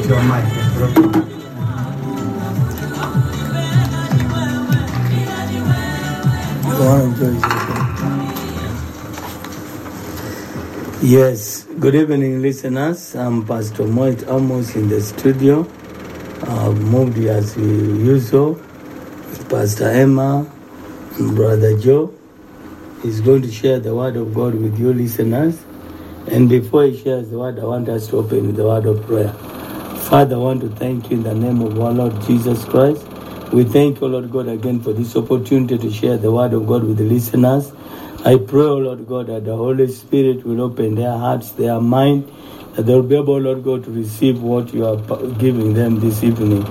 get your mic. Yes, good evening, listeners. I'm Pastor Moit Amos in the studio. I've moved as usual with Pastor Emma and Brother Joe. He's going to share the Word of God with you, listeners. And before he shares the Word, I want us to open with the Word of prayer. Father, I want to thank you in the name of our Lord Jesus Christ. We thank you, Lord God, again for this opportunity to share the Word of God with the listeners. I pray, oh Lord God, that the Holy Spirit will open their hearts, their mind, that they'll be able, Lord God, to receive what you are giving them this evening.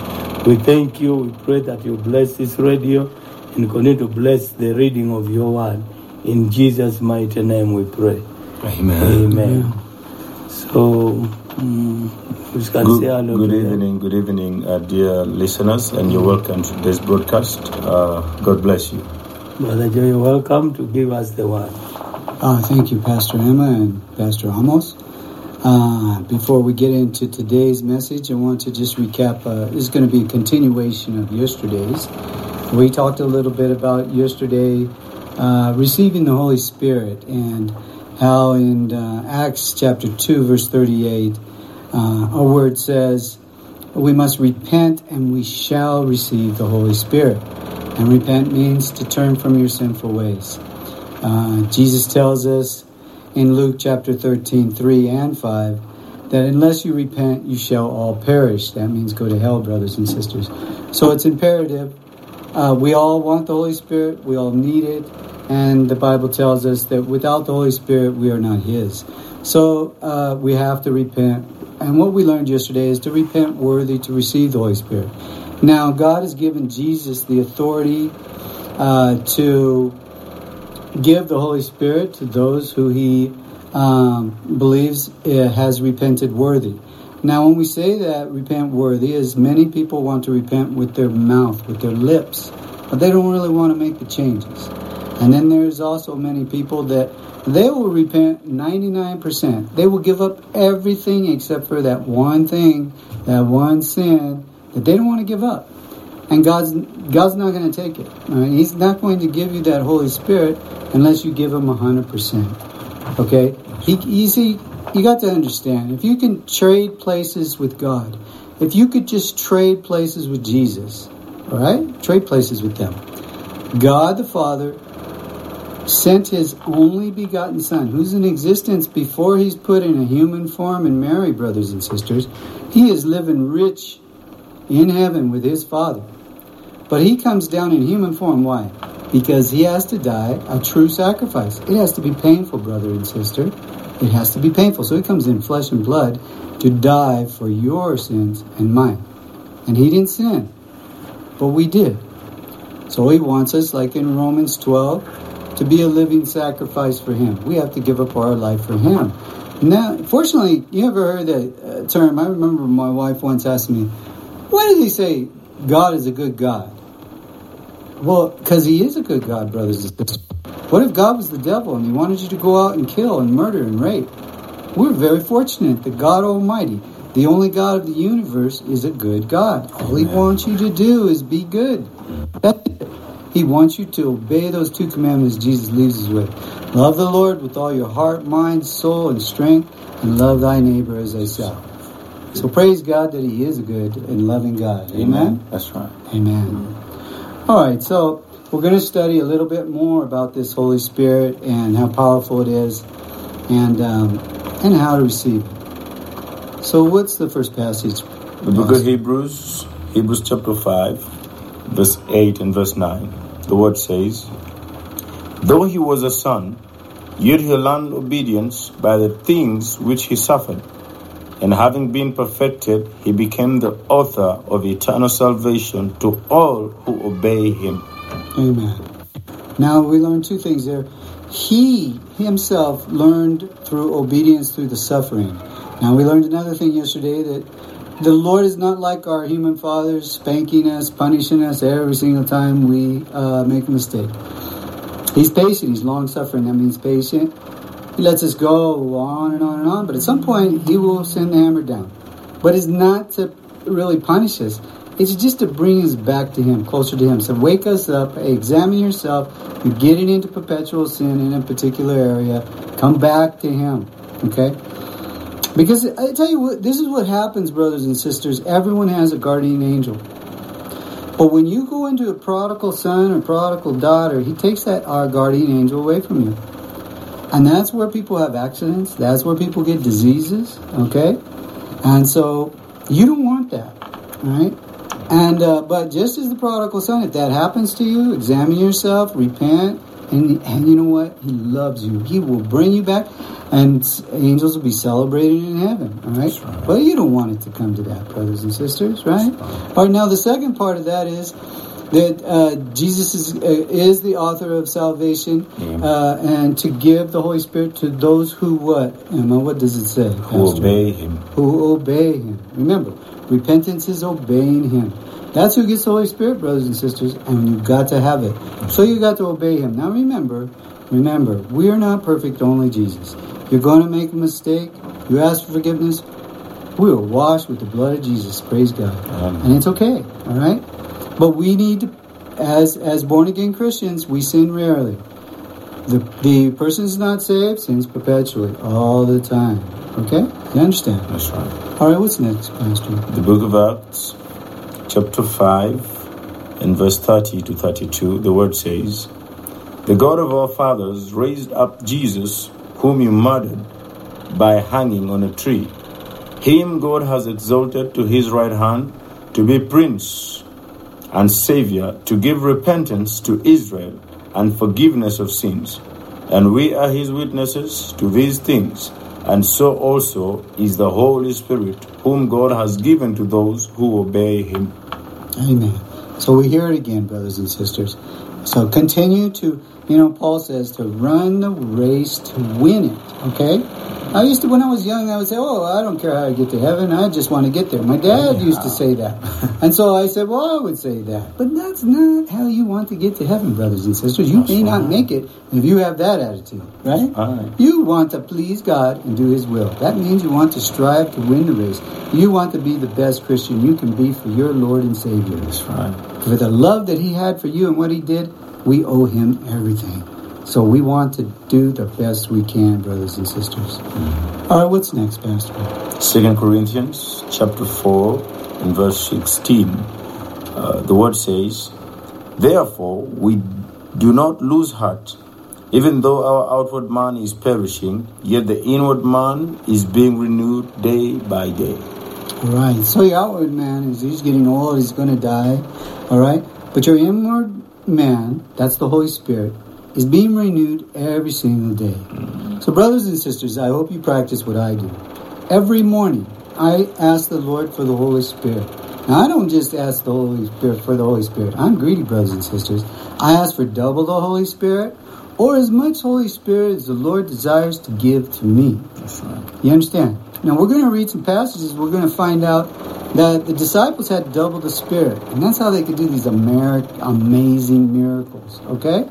We thank you. We pray that you bless this radio and continue to bless the reading of your word. In Jesus' mighty name we pray. Amen. Amen. So, um, good, good evening, good evening, uh, dear listeners, and you're welcome to this broadcast. Uh, God bless you. Brother Joe, you're welcome to give us the word. Uh, thank you, Pastor Emma and Pastor Amos. Uh, before we get into today's message, I want to just recap. Uh, this is going to be a continuation of yesterday's. We talked a little bit about yesterday uh, receiving the Holy Spirit and how in uh, Acts chapter 2, verse 38, uh, our word says, We must repent and we shall receive the Holy Spirit. And repent means to turn from your sinful ways. Uh, Jesus tells us in Luke chapter 13, 3 and 5, that unless you repent, you shall all perish. That means go to hell, brothers and sisters. So it's imperative. Uh, we all want the Holy Spirit, we all need it, and the Bible tells us that without the Holy Spirit, we are not His. So uh, we have to repent. And what we learned yesterday is to repent worthy to receive the Holy Spirit. Now, God has given Jesus the authority uh, to give the Holy Spirit to those who He um, believes uh, has repented worthy. Now, when we say that repent worthy, is many people want to repent with their mouth, with their lips, but they don't really want to make the changes. And then there's also many people that they will repent 99%. They will give up everything except for that one thing, that one sin that they don't want to give up. And God's God's not going to take it. Right? He's not going to give you that Holy Spirit unless you give Him hundred percent. Okay, he, you see, you got to understand. If you can trade places with God, if you could just trade places with Jesus, all right, trade places with them. God the Father sent His only begotten Son, who's in existence before He's put in a human form and Mary, brothers and sisters. He is living rich in heaven with his Father. But he comes down in human form. Why? Because he has to die a true sacrifice. It has to be painful, brother and sister. It has to be painful. So he comes in flesh and blood to die for your sins and mine. And he didn't sin, but we did. So he wants us, like in Romans 12, to be a living sacrifice for him. We have to give up our life for him. Now, fortunately, you ever heard that uh, term? I remember my wife once asked me, why do they say God is a good God? Well, because He is a good God, brothers and sisters. What if God was the devil and He wanted you to go out and kill and murder and rape? We're very fortunate that God Almighty, the only God of the universe, is a good God. All He wants you to do is be good. He wants you to obey those two commandments Jesus leaves us with. Love the Lord with all your heart, mind, soul, and strength, and love thy neighbor as thyself. So praise God that He is a good and loving God. Amen? Amen. That's right. Amen. All right, so we're going to study a little bit more about this Holy Spirit and how powerful it is and, um, and how to receive it. So what's the first passage? The book of Hebrews, Hebrews chapter 5, verse 8 and verse 9. The word says, Though he was a son, yet he learned obedience by the things which he suffered and having been perfected, he became the author of eternal salvation to all who obey him. Amen. Now we learn two things there. He himself learned through obedience through the suffering. Now we learned another thing yesterday that the Lord is not like our human fathers spanking us, punishing us every single time we uh, make a mistake. He's patient, he's long suffering, that means patient. He lets us go on and on and on, but at some point he will send the hammer down. But it's not to really punish us. It's just to bring us back to Him, closer to Him. So wake us up, examine yourself. You're getting into perpetual sin in a particular area. Come back to Him. Okay? Because I tell you what, this is what happens, brothers and sisters. Everyone has a guardian angel. But when you go into a prodigal son or prodigal daughter, he takes that our guardian angel away from you. And that's where people have accidents. That's where people get diseases. Okay? And so you don't want that. Right? And uh, but just as the prodigal son, if that happens to you, examine yourself, repent, and and you know what? He loves you. He will bring you back, and angels will be celebrated in heaven. All right. right. Well, you don't want it to come to that, brothers and sisters, right? All right. Now the second part of that is that uh, Jesus is uh, is the author of salvation, uh, and to give the Holy Spirit to those who what? Emma, what does it say? Who Pastor? obey him. who obey him. Remember, repentance is obeying him. That's who gets the Holy Spirit, brothers and sisters, and you've got to have it. So you got to obey him. Now remember, remember, we are not perfect, only Jesus. You're going to make a mistake. You ask for forgiveness. We are washed with the blood of Jesus. Praise God. Amen. And it's okay, all right? But we need as as born again Christians, we sin rarely. The the person is not saved sins perpetually all the time. Okay, you understand? That's right. All right, what's next, Pastor? The book of Acts, chapter 5, and verse 30 to 32, the word says, The God of our fathers raised up Jesus, whom you murdered by hanging on a tree. Him God has exalted to his right hand to be prince and savior, to give repentance to Israel and forgiveness of sins. And we are his witnesses to these things. And so also is the Holy Spirit, whom God has given to those who obey him. Amen. So we hear it again, brothers and sisters. So continue to, you know, Paul says to run the race to win it. Okay. I used to, when I was young, I would say, "Oh, I don't care how I get to heaven. I just want to get there." My dad used to say that, and so I said, "Well, I would say that." But that's not how you want to get to heaven, brothers and sisters. You That's may not make it if you have that attitude, right? Right. You want to please God and do His will. That means you want to strive to win the race. You want to be the best Christian you can be for your Lord and Savior. That's right. For the love that He had for you and what He did, we owe Him everything. So we want to do the best we can, brothers and sisters. All right, what's next, Pastor? Second Corinthians chapter 4 and verse 16. Uh, the word says, Therefore we do not lose heart. Even though our outward man is perishing, yet the inward man is being renewed day by day. All right. So your outward man is he's getting old, he's going to die. All right. But your inward man, that's the Holy Spirit, is being renewed every single day. So, brothers and sisters, I hope you practice what I do. Every morning, I ask the Lord for the Holy Spirit. Now, I don't just ask the Holy Spirit for the Holy Spirit. I'm greedy, brothers and sisters. I ask for double the Holy Spirit or as much Holy Spirit as the Lord desires to give to me. You understand? Now we're going to read some passages. We're going to find out that the disciples had double the Spirit, and that's how they could do these Ameri- amazing miracles. Okay,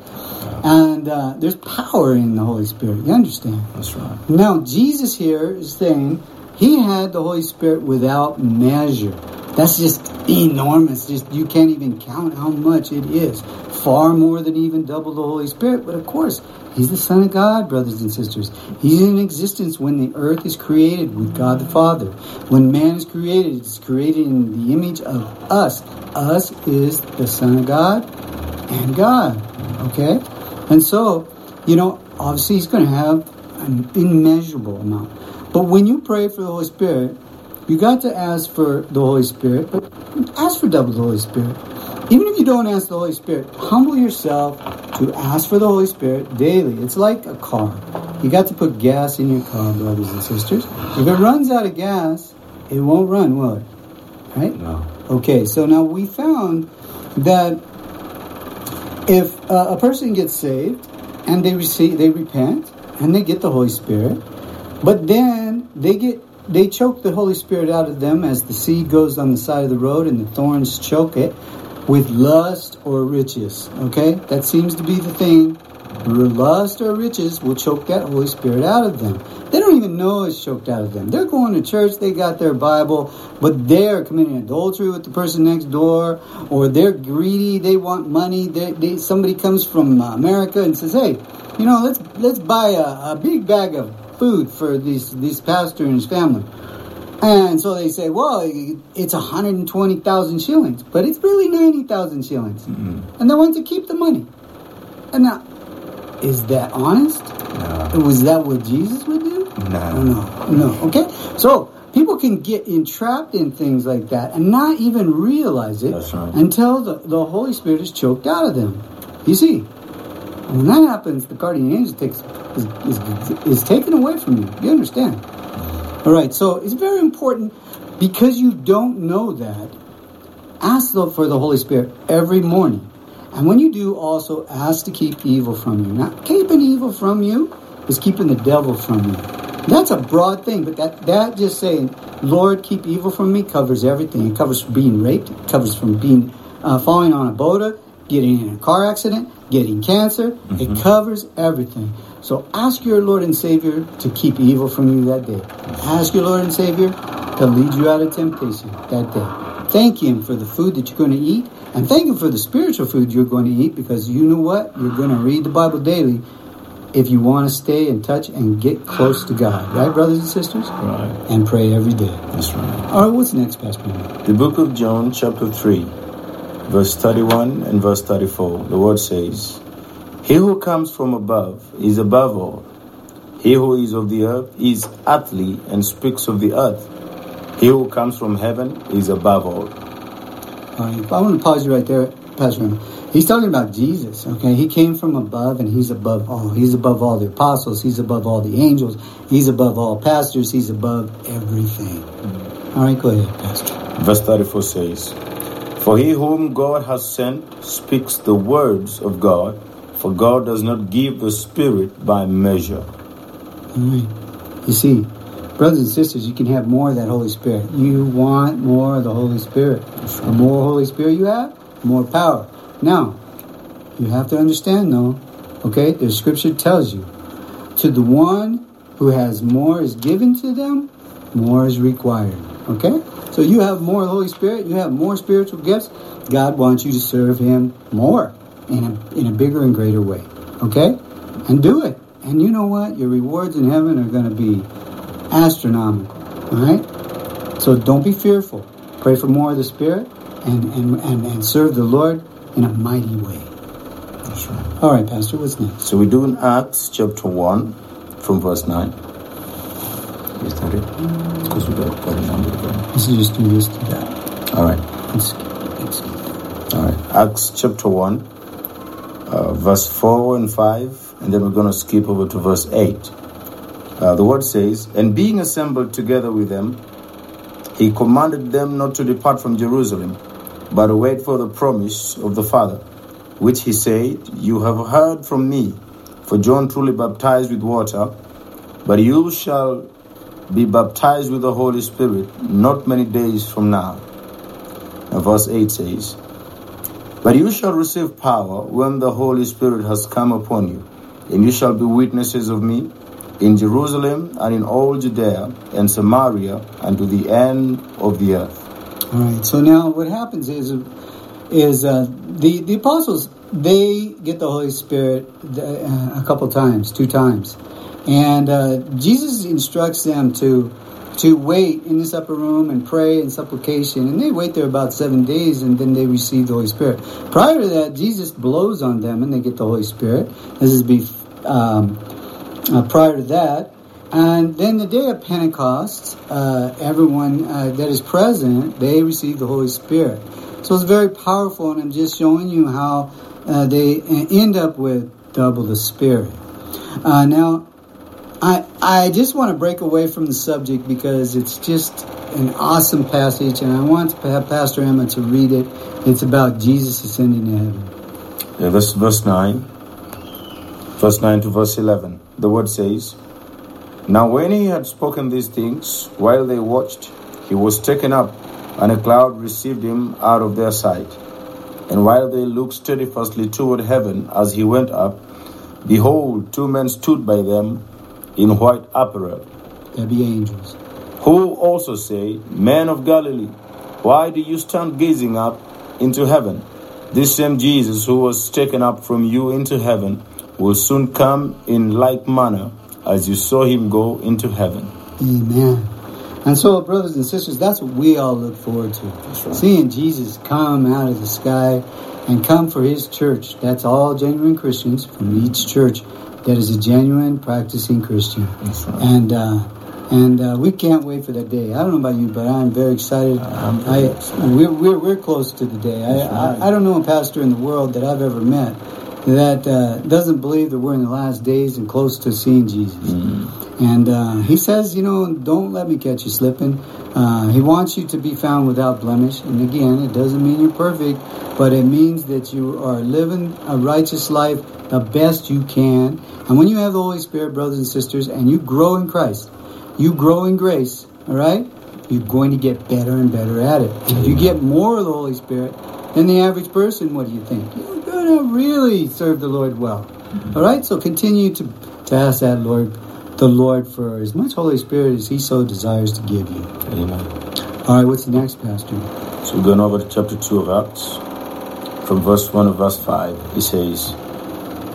and uh, there's power in the Holy Spirit. You understand? That's right. Now Jesus here is saying he had the Holy Spirit without measure. That's just enormous. Just you can't even count how much it is. Far more than even double the Holy Spirit. But of course, He's the Son of God, brothers and sisters. He's in existence when the earth is created with God the Father. When man is created, it's created in the image of us. Us is the Son of God and God. Okay? And so, you know, obviously he's going to have an immeasurable amount. But when you pray for the Holy Spirit, you got to ask for the Holy Spirit, but ask for double the Holy Spirit. Even if you don't ask the Holy Spirit, humble yourself to ask for the Holy Spirit daily. It's like a car. You got to put gas in your car, brothers and sisters. If it runs out of gas, it won't run, will it? Right? No. Okay, so now we found that if uh, a person gets saved and they receive, they repent and they get the Holy Spirit, but then they get they choke the Holy Spirit out of them as the seed goes on the side of the road and the thorns choke it with lust or riches. Okay, that seems to be the thing lust or riches will choke that Holy Spirit out of them. They don't even know it's choked out of them. They're going to church, they got their Bible, but they're committing adultery with the person next door, or they're greedy, they want money. They, they, somebody comes from America and says, hey, you know, let's let's buy a, a big bag of food for these these pastor and his family. And so they say, well, it's 120,000 shillings, but it's really 90,000 shillings. Mm-hmm. And they want to keep the money. And now, is that honest? No. Was that what Jesus would do? No. No. No. Okay? So, people can get entrapped in things like that and not even realize it right. until the, the Holy Spirit is choked out of them. You see, when that happens, the guardian angel takes, is, is, is taken away from you. You understand? All right, so it's very important because you don't know that. Ask for the Holy Spirit every morning. And when you do, also ask to keep evil from you. Not keeping evil from you is keeping the devil from you. That's a broad thing, but that, that just saying, Lord, keep evil from me covers everything. It covers from being raped, it covers from being uh, falling on a boat, getting in a car accident, getting cancer. Mm-hmm. It covers everything. So ask your Lord and Savior to keep evil from you that day. Ask your Lord and Savior to lead you out of temptation that day. Thank Him for the food that you're going to eat, and thank Him for the spiritual food you're going to eat because you know what? You're going to read the Bible daily if you want to stay in touch and get close to God. Right, brothers and sisters? Right. And pray every day. That's right. All right, what's next, Pastor? The book of John, chapter 3, verse 31 and verse 34. The word says, He who comes from above is above all. He who is of the earth is earthly and speaks of the earth. He who comes from heaven is above all. All right, I want to pause you right there, Pastor. He's talking about Jesus, okay? He came from above and he's above all. He's above all the apostles. He's above all the angels. He's above all pastors. He's above everything. Mm-hmm. All right, go ahead, Pastor. Verse 34 says, For he whom God has sent speaks the words of God, for God does not give the Spirit by measure. Right. You see, brothers and sisters, you can have more of that Holy Spirit. You want more of the Holy Spirit. The more Holy Spirit you have, more power. Now, you have to understand though, okay, the scripture tells you, to the one who has more is given to them, more is required. Okay? So you have more Holy Spirit, you have more spiritual gifts. God wants you to serve Him more in a, in a bigger and greater way. Okay? And do it. And you know what? Your rewards in heaven are going to be astronomical. All right? So don't be fearful. Pray for more of the Spirit and, and, and, and serve the Lord in a mighty way. All right, Pastor, what's next? So we do in Acts chapter 1 from verse 9. You started? Because we got quite a number of them. Let's just do this. Yeah. All right. Let's. Let's. All right. Acts chapter 1, uh, verse 4 and 5, and then we're going to skip over to verse 8. Uh, the word says, And being assembled together with them, he commanded them not to depart from Jerusalem, but wait for the promise of the Father, which he said, You have heard from me. For John truly baptized with water, but you shall be baptized with the Holy Spirit not many days from now. Now, verse 8 says, But you shall receive power when the Holy Spirit has come upon you, and you shall be witnesses of me in Jerusalem and in all Judea and Samaria and to the end of the earth. All right. So now what happens is, is uh, the the apostles they get the Holy Spirit uh, a couple times, two times, and uh, Jesus instructs them to to wait in this upper room and pray and supplication, and they wait there about seven days, and then they receive the Holy Spirit. Prior to that, Jesus blows on them, and they get the Holy Spirit. This is be um, uh, prior to that. And then the day of Pentecost, uh, everyone uh, that is present, they receive the Holy Spirit. So it's very powerful, and I'm just showing you how uh, they end up with double the Spirit. Uh, now, I I just want to break away from the subject because it's just an awesome passage, and I want Pastor Emma to read it. It's about Jesus ascending to heaven. Yeah, that's verse 9. Verse 9 to verse 11. The word says, Now when he had spoken these things, while they watched, he was taken up, and a cloud received him out of their sight. And while they looked steadfastly toward heaven as he went up, behold, two men stood by them in white apparel, There be angels. who also say, Men of Galilee, why do you stand gazing up into heaven? This same Jesus who was taken up from you into heaven will soon come in like manner as you saw him go into heaven. Amen. And so, brothers and sisters, that's what we all look forward to. right. Seeing Jesus come out of the sky and come for his church. That's all genuine Christians from each church that is a genuine practicing Christian. Right. And uh, and uh, we can't wait for that day. I don't know about you, but I'm very excited. I'm I, excited. We're, we're, we're close to the day. I, right. I, I don't know a pastor in the world that I've ever met that uh, doesn't believe that we're in the last days and close to seeing Jesus. Mm. And uh, he says, you know, don't let me catch you slipping. Uh, he wants you to be found without blemish. And again, it doesn't mean you're perfect, but it means that you are living a righteous life the best you can. And when you have the Holy Spirit, brothers and sisters, and you grow in Christ, you grow in grace, all right? You're going to get better and better at it. If you get more of the Holy Spirit than the average person, what do you think? You're going to really serve the Lord well. All right? So continue to, to ask that Lord, the Lord for as much Holy Spirit as He so desires to give you. Amen. All right, what's the next, Pastor? So we're going over to chapter 2 of Acts, from verse 1 of verse 5. He says,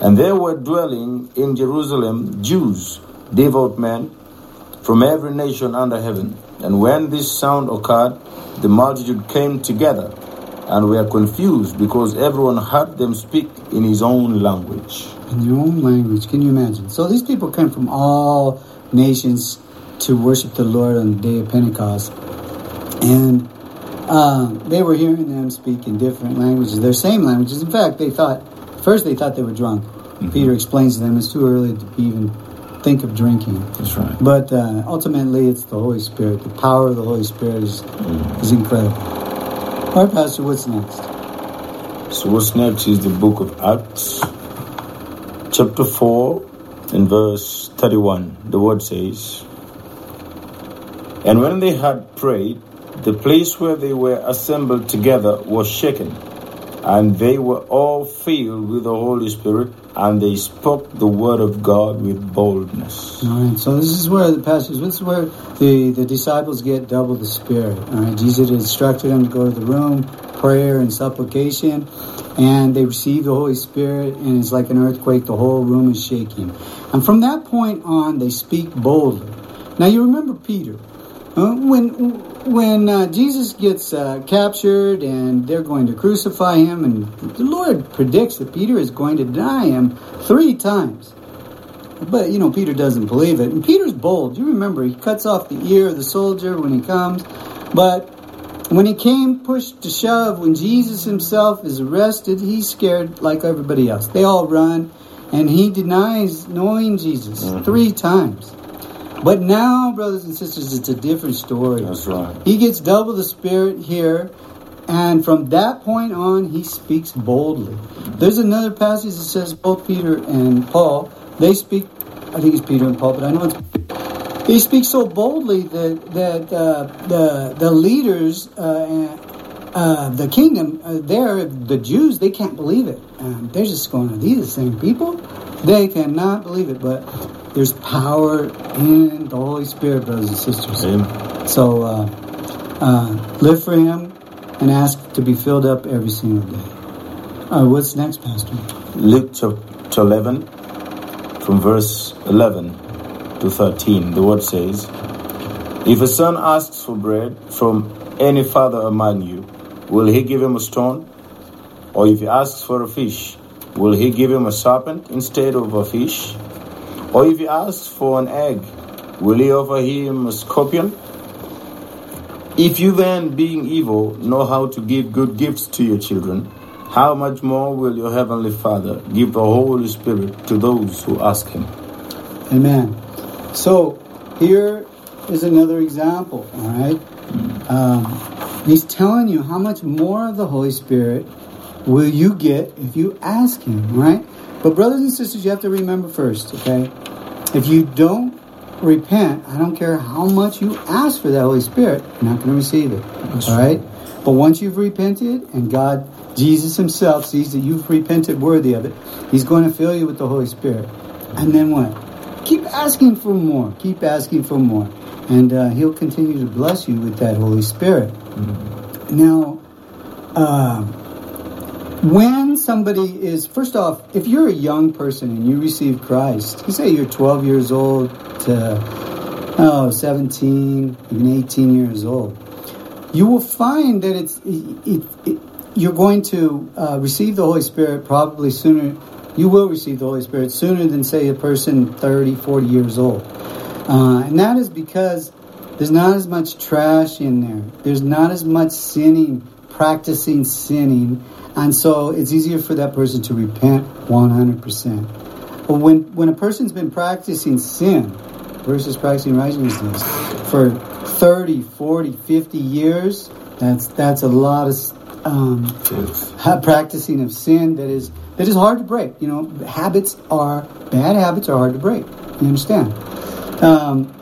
And there were dwelling in Jerusalem Jews, devout men from every nation under heaven. And when this sound occurred, the multitude came together and were confused because everyone heard them speak in his own language. In your own language, can you imagine? So these people came from all nations to worship the Lord on the day of Pentecost. And uh, they were hearing them speak in different languages, their same languages. In fact, they thought, first they thought they were drunk. Peter explains to them it's too early to even think of drinking. That's right. But uh, ultimately, it's the Holy Spirit. The power of the Holy Spirit is, is incredible. All right, Pastor, what's next? So what's next is the book of Acts, chapter 4 and verse 31. The word says, And when they had prayed, the place where they were assembled together was shaken, and they were all filled with the Holy Spirit, and they spoke the word of God with boldness. All right, so this is where the passage, this is where the, the disciples get double the Spirit. All right, Jesus instructed them to go to the room, prayer and supplication, and they receive the Holy Spirit, and it's like an earthquake, the whole room is shaking. And from that point on, they speak boldly. Now, you remember Peter. Uh, when when uh, Jesus gets uh, captured and they're going to crucify him, and the Lord predicts that Peter is going to deny him three times. But, you know, Peter doesn't believe it. And Peter's bold. You remember, he cuts off the ear of the soldier when he comes. But when he came push to shove, when Jesus himself is arrested, he's scared like everybody else. They all run, and he denies knowing Jesus three times. But now, brothers and sisters, it's a different story. That's right. He gets double the Spirit here, and from that point on, he speaks boldly. There's another passage that says both Peter and Paul, they speak, I think it's Peter and Paul, but I know it's they speak so boldly that that uh, the the leaders, uh, uh, the kingdom uh, there, the Jews, they can't believe it. Um, they're just going, "Are these the same people?" They cannot believe it. But there's power in the Holy Spirit, brothers and sisters. Amen. So uh, uh, live for Him and ask to be filled up every single day. Uh, what's next, Pastor? Luke chapter 11, from verse 11 to 13, the word says, If a son asks for bread from any father among you, will he give him a stone? Or if he asks for a fish, will he give him a serpent instead of a fish? Or if he asks for an egg, will he offer him a scorpion? If you then, being evil, know how to give good gifts to your children, how much more will your heavenly Father give the Holy Spirit to those who ask him? Amen. So here is another example. All right, um, he's telling you how much more of the Holy Spirit will you get if you ask Him. Right, but brothers and sisters, you have to remember first. Okay, if you don't repent, I don't care how much you ask for that Holy Spirit, you're not going to receive it. That's all right, but once you've repented and God. Jesus himself sees that you've repented worthy of it. He's going to fill you with the Holy Spirit. And then what? keep asking for more. Keep asking for more. And uh, He'll continue to bless you with that Holy Spirit. Mm-hmm. Now, uh, when somebody is, first off, if you're a young person and you receive Christ, you say you're 12 years old to, oh, 17, even 18 years old, you will find that it's, it, it, you're going to uh, receive the Holy Spirit probably sooner you will receive the Holy Spirit sooner than, say, a person 30, 40 years old. Uh, and that is because there's not as much trash in there. There's not as much sinning, practicing sinning. And so it's easier for that person to repent 100%. But when, when a person's been practicing sin versus practicing righteousness for 30, 40, 50 years, that's, that's a lot of um, practicing of sin that is that is hard to break. You know, habits are bad habits are hard to break. You understand? Um,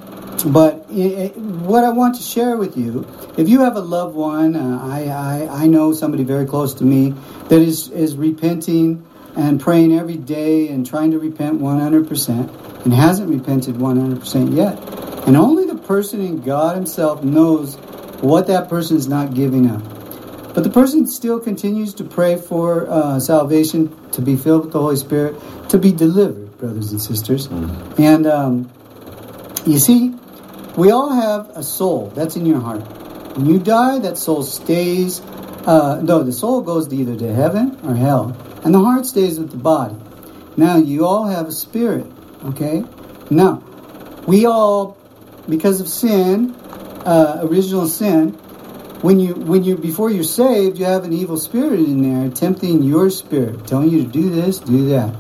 but it, what I want to share with you, if you have a loved one, uh, I, I I know somebody very close to me that is is repenting and praying every day and trying to repent 100% and hasn't repented 100% yet. And only the person in God Himself knows what that person is not giving up. But the person still continues to pray for uh, salvation, to be filled with the Holy Spirit, to be delivered, brothers and sisters. Mm. And um, you see, we all have a soul that's in your heart. When you die, that soul stays. Uh, no, the soul goes either to heaven or hell, and the heart stays with the body. Now, you all have a spirit, okay? Now, we all, because of sin, uh, original sin, when you when you before you're saved, you have an evil spirit in there tempting your spirit, telling you to do this, do that.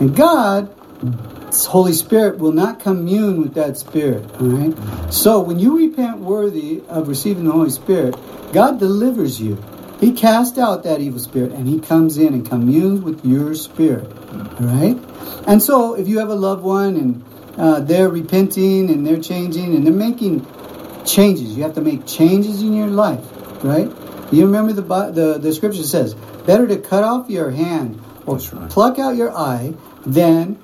And God, Holy Spirit, will not commune with that spirit. All right. So when you repent worthy of receiving the Holy Spirit, God delivers you. He casts out that evil spirit and he comes in and communes with your spirit. All right. And so if you have a loved one and uh, they're repenting and they're changing and they're making changes. You have to make changes in your life, right? You remember the the, the scripture says, better to cut off your hand or right. pluck out your eye than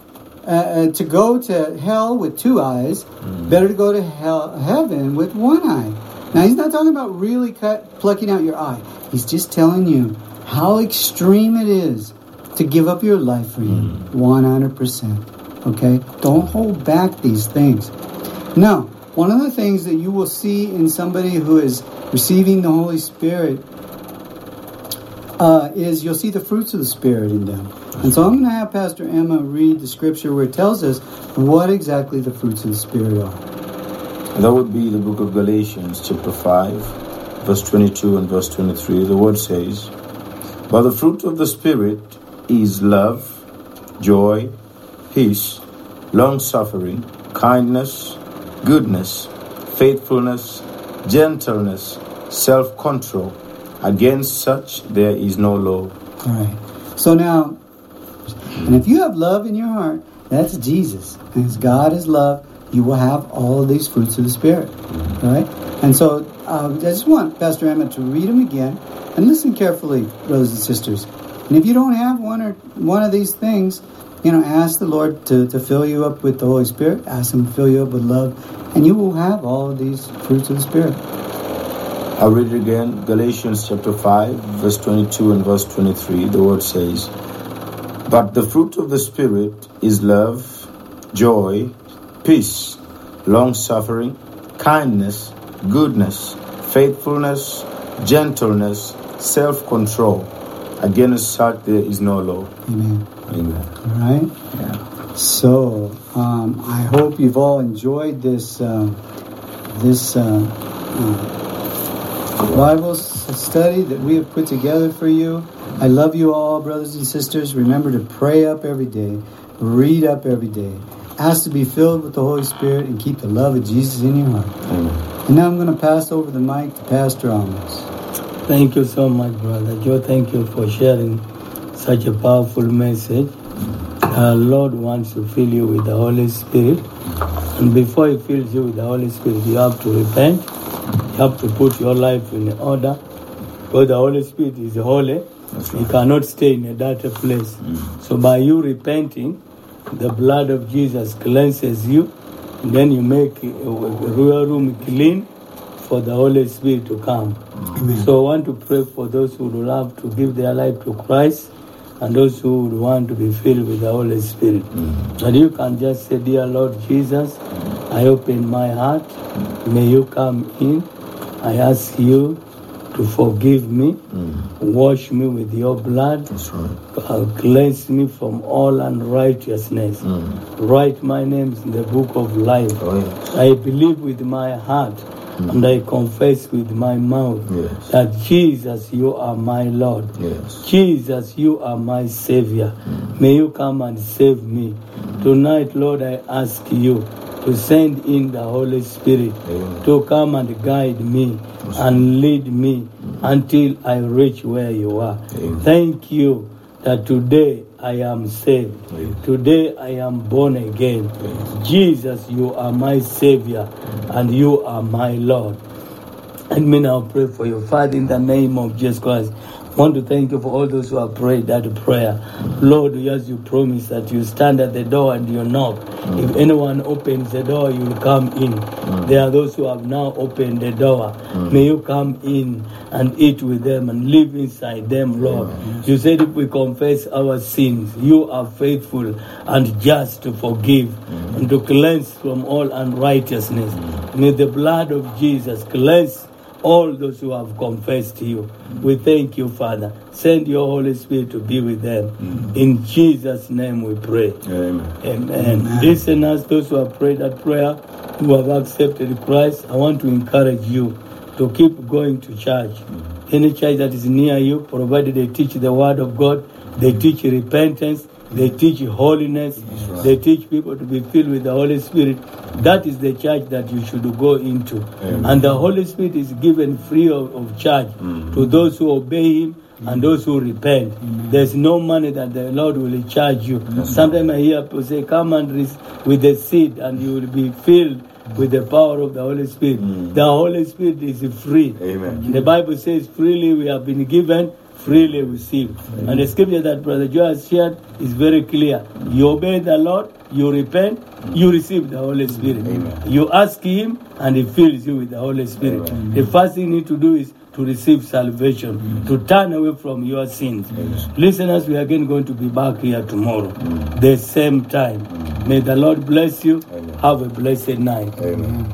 uh, uh, to go to hell with two eyes. Mm. Better to go to hell, heaven with one eye. Now he's not talking about really cut plucking out your eye. He's just telling you how extreme it is to give up your life for you. Mm. one hundred percent. Okay, don't hold back these things. Now, one of the things that you will see in somebody who is receiving the Holy Spirit uh, is you'll see the fruits of the Spirit in them. And so I'm going to have Pastor Emma read the scripture where it tells us what exactly the fruits of the Spirit are. That would be the book of Galatians, chapter 5, verse 22 and verse 23. The word says, But the fruit of the Spirit is love, joy, peace, long suffering, kindness, goodness, faithfulness, gentleness, self control. Against such there is no law. All right. So now, and if you have love in your heart, that's Jesus. And as God is love, you will have all of these fruits of the Spirit. All right? And so um, I just want Pastor Emma to read them again and listen carefully, brothers and sisters. And if you don't have one or one of these things, you know, ask the Lord to, to fill you up with the Holy Spirit. Ask Him to fill you up with love, and you will have all these fruits of the Spirit. I'll read it again. Galatians chapter 5, verse 22 and verse 23. The word says, But the fruit of the Spirit is love, joy, peace, long suffering, kindness, goodness, faithfulness, gentleness, self control. Against such there is no law. Amen. Amen. All right? Yeah. So um, I hope you've all enjoyed this uh, this uh, uh, Bible study that we have put together for you. I love you all, brothers and sisters. Remember to pray up every day, read up every day. Ask to be filled with the Holy Spirit and keep the love of Jesus in your heart. Amen. And now I'm going to pass over the mic to Pastor Amos. Thank you so much, Brother Joe. Thank you for sharing such a powerful message. Our Lord wants to fill you with the Holy Spirit. And before He fills you with the Holy Spirit, you have to repent. You have to put your life in order. Because the Holy Spirit is holy. That's right. cannot stay in a dirty place. Mm. So by you repenting, the blood of Jesus cleanses you. And then you make real room clean for the Holy Spirit to come. So I want to pray for those who would love to give their life to Christ and those who would want to be filled with the Holy Spirit. Mm. And you can just say, Dear Lord Jesus, I open my heart. Mm. May you come in. I ask you to forgive me, mm. wash me with your blood, right. cleanse me from all unrighteousness. Mm. Write my names in the book of life. Oh, yes. I believe with my heart mm. and I confess with my mouth Yes. that Jesus, you are my Lord. Yes. Jesus, you are my Savior. May you come and save me. Tonight, Lord, I ask you to send in the Holy Spirit Amen. to come and guide me and lead me until I reach where you are. Amen. Thank you that today I am saved. Amen. Today I am born again. Jesus, you are my Savior and you are my Lord. And me now pray for you. Father, in the name of Jesus Christ, want to thank you for all those who have prayed that prayer. Lord, as you promise that you stand at the door and you knock. If anyone opens the door, you will come in. Mm. There are those who have now opened the door. Mm. May you come in and eat with them and live inside them, Lord. You said if we confess our sins, you are faithful and just to forgive mm. and to cleanse from all unrighteousness. May the blood of Jesus cleanse all those who have confessed to you. We thank you, Father. Send your Holy Spirit to be with them. Mm. In Jesus' name we pray. Amen. Amen. Listeners, those who have prayed that prayer, who have accepted Christ, I want to encourage you to keep going to church. Mm. Any church that is near you, provided they teach the Word of God, they mm. teach repentance, they teach holiness, they teach people to be filled with the Holy Spirit. That is the church that you should go into. Amen. And the Holy Spirit is given free of, of charge to mm-hmm. those who obey Him and those who repent. Mm-hmm. There's no money that the Lord will charge you. Sometimes I hear people say, Come and receive with the seed, and you will be filled with the power of the Holy Spirit. Mm. The Holy Spirit is free. Amen. The Bible says, Freely we have been given, freely receive. And the scripture that Brother Joe has shared is very clear. You obey the Lord, you repent, you receive the Holy Spirit. Amen. You ask Him, and He fills you with the Holy Spirit. Amen. The first thing you need to do is to receive salvation, to turn away from your sins. Amen. Listeners, we are again going to be back here tomorrow, the same time. May the Lord bless you. Amen. Have a blessed night. Amen.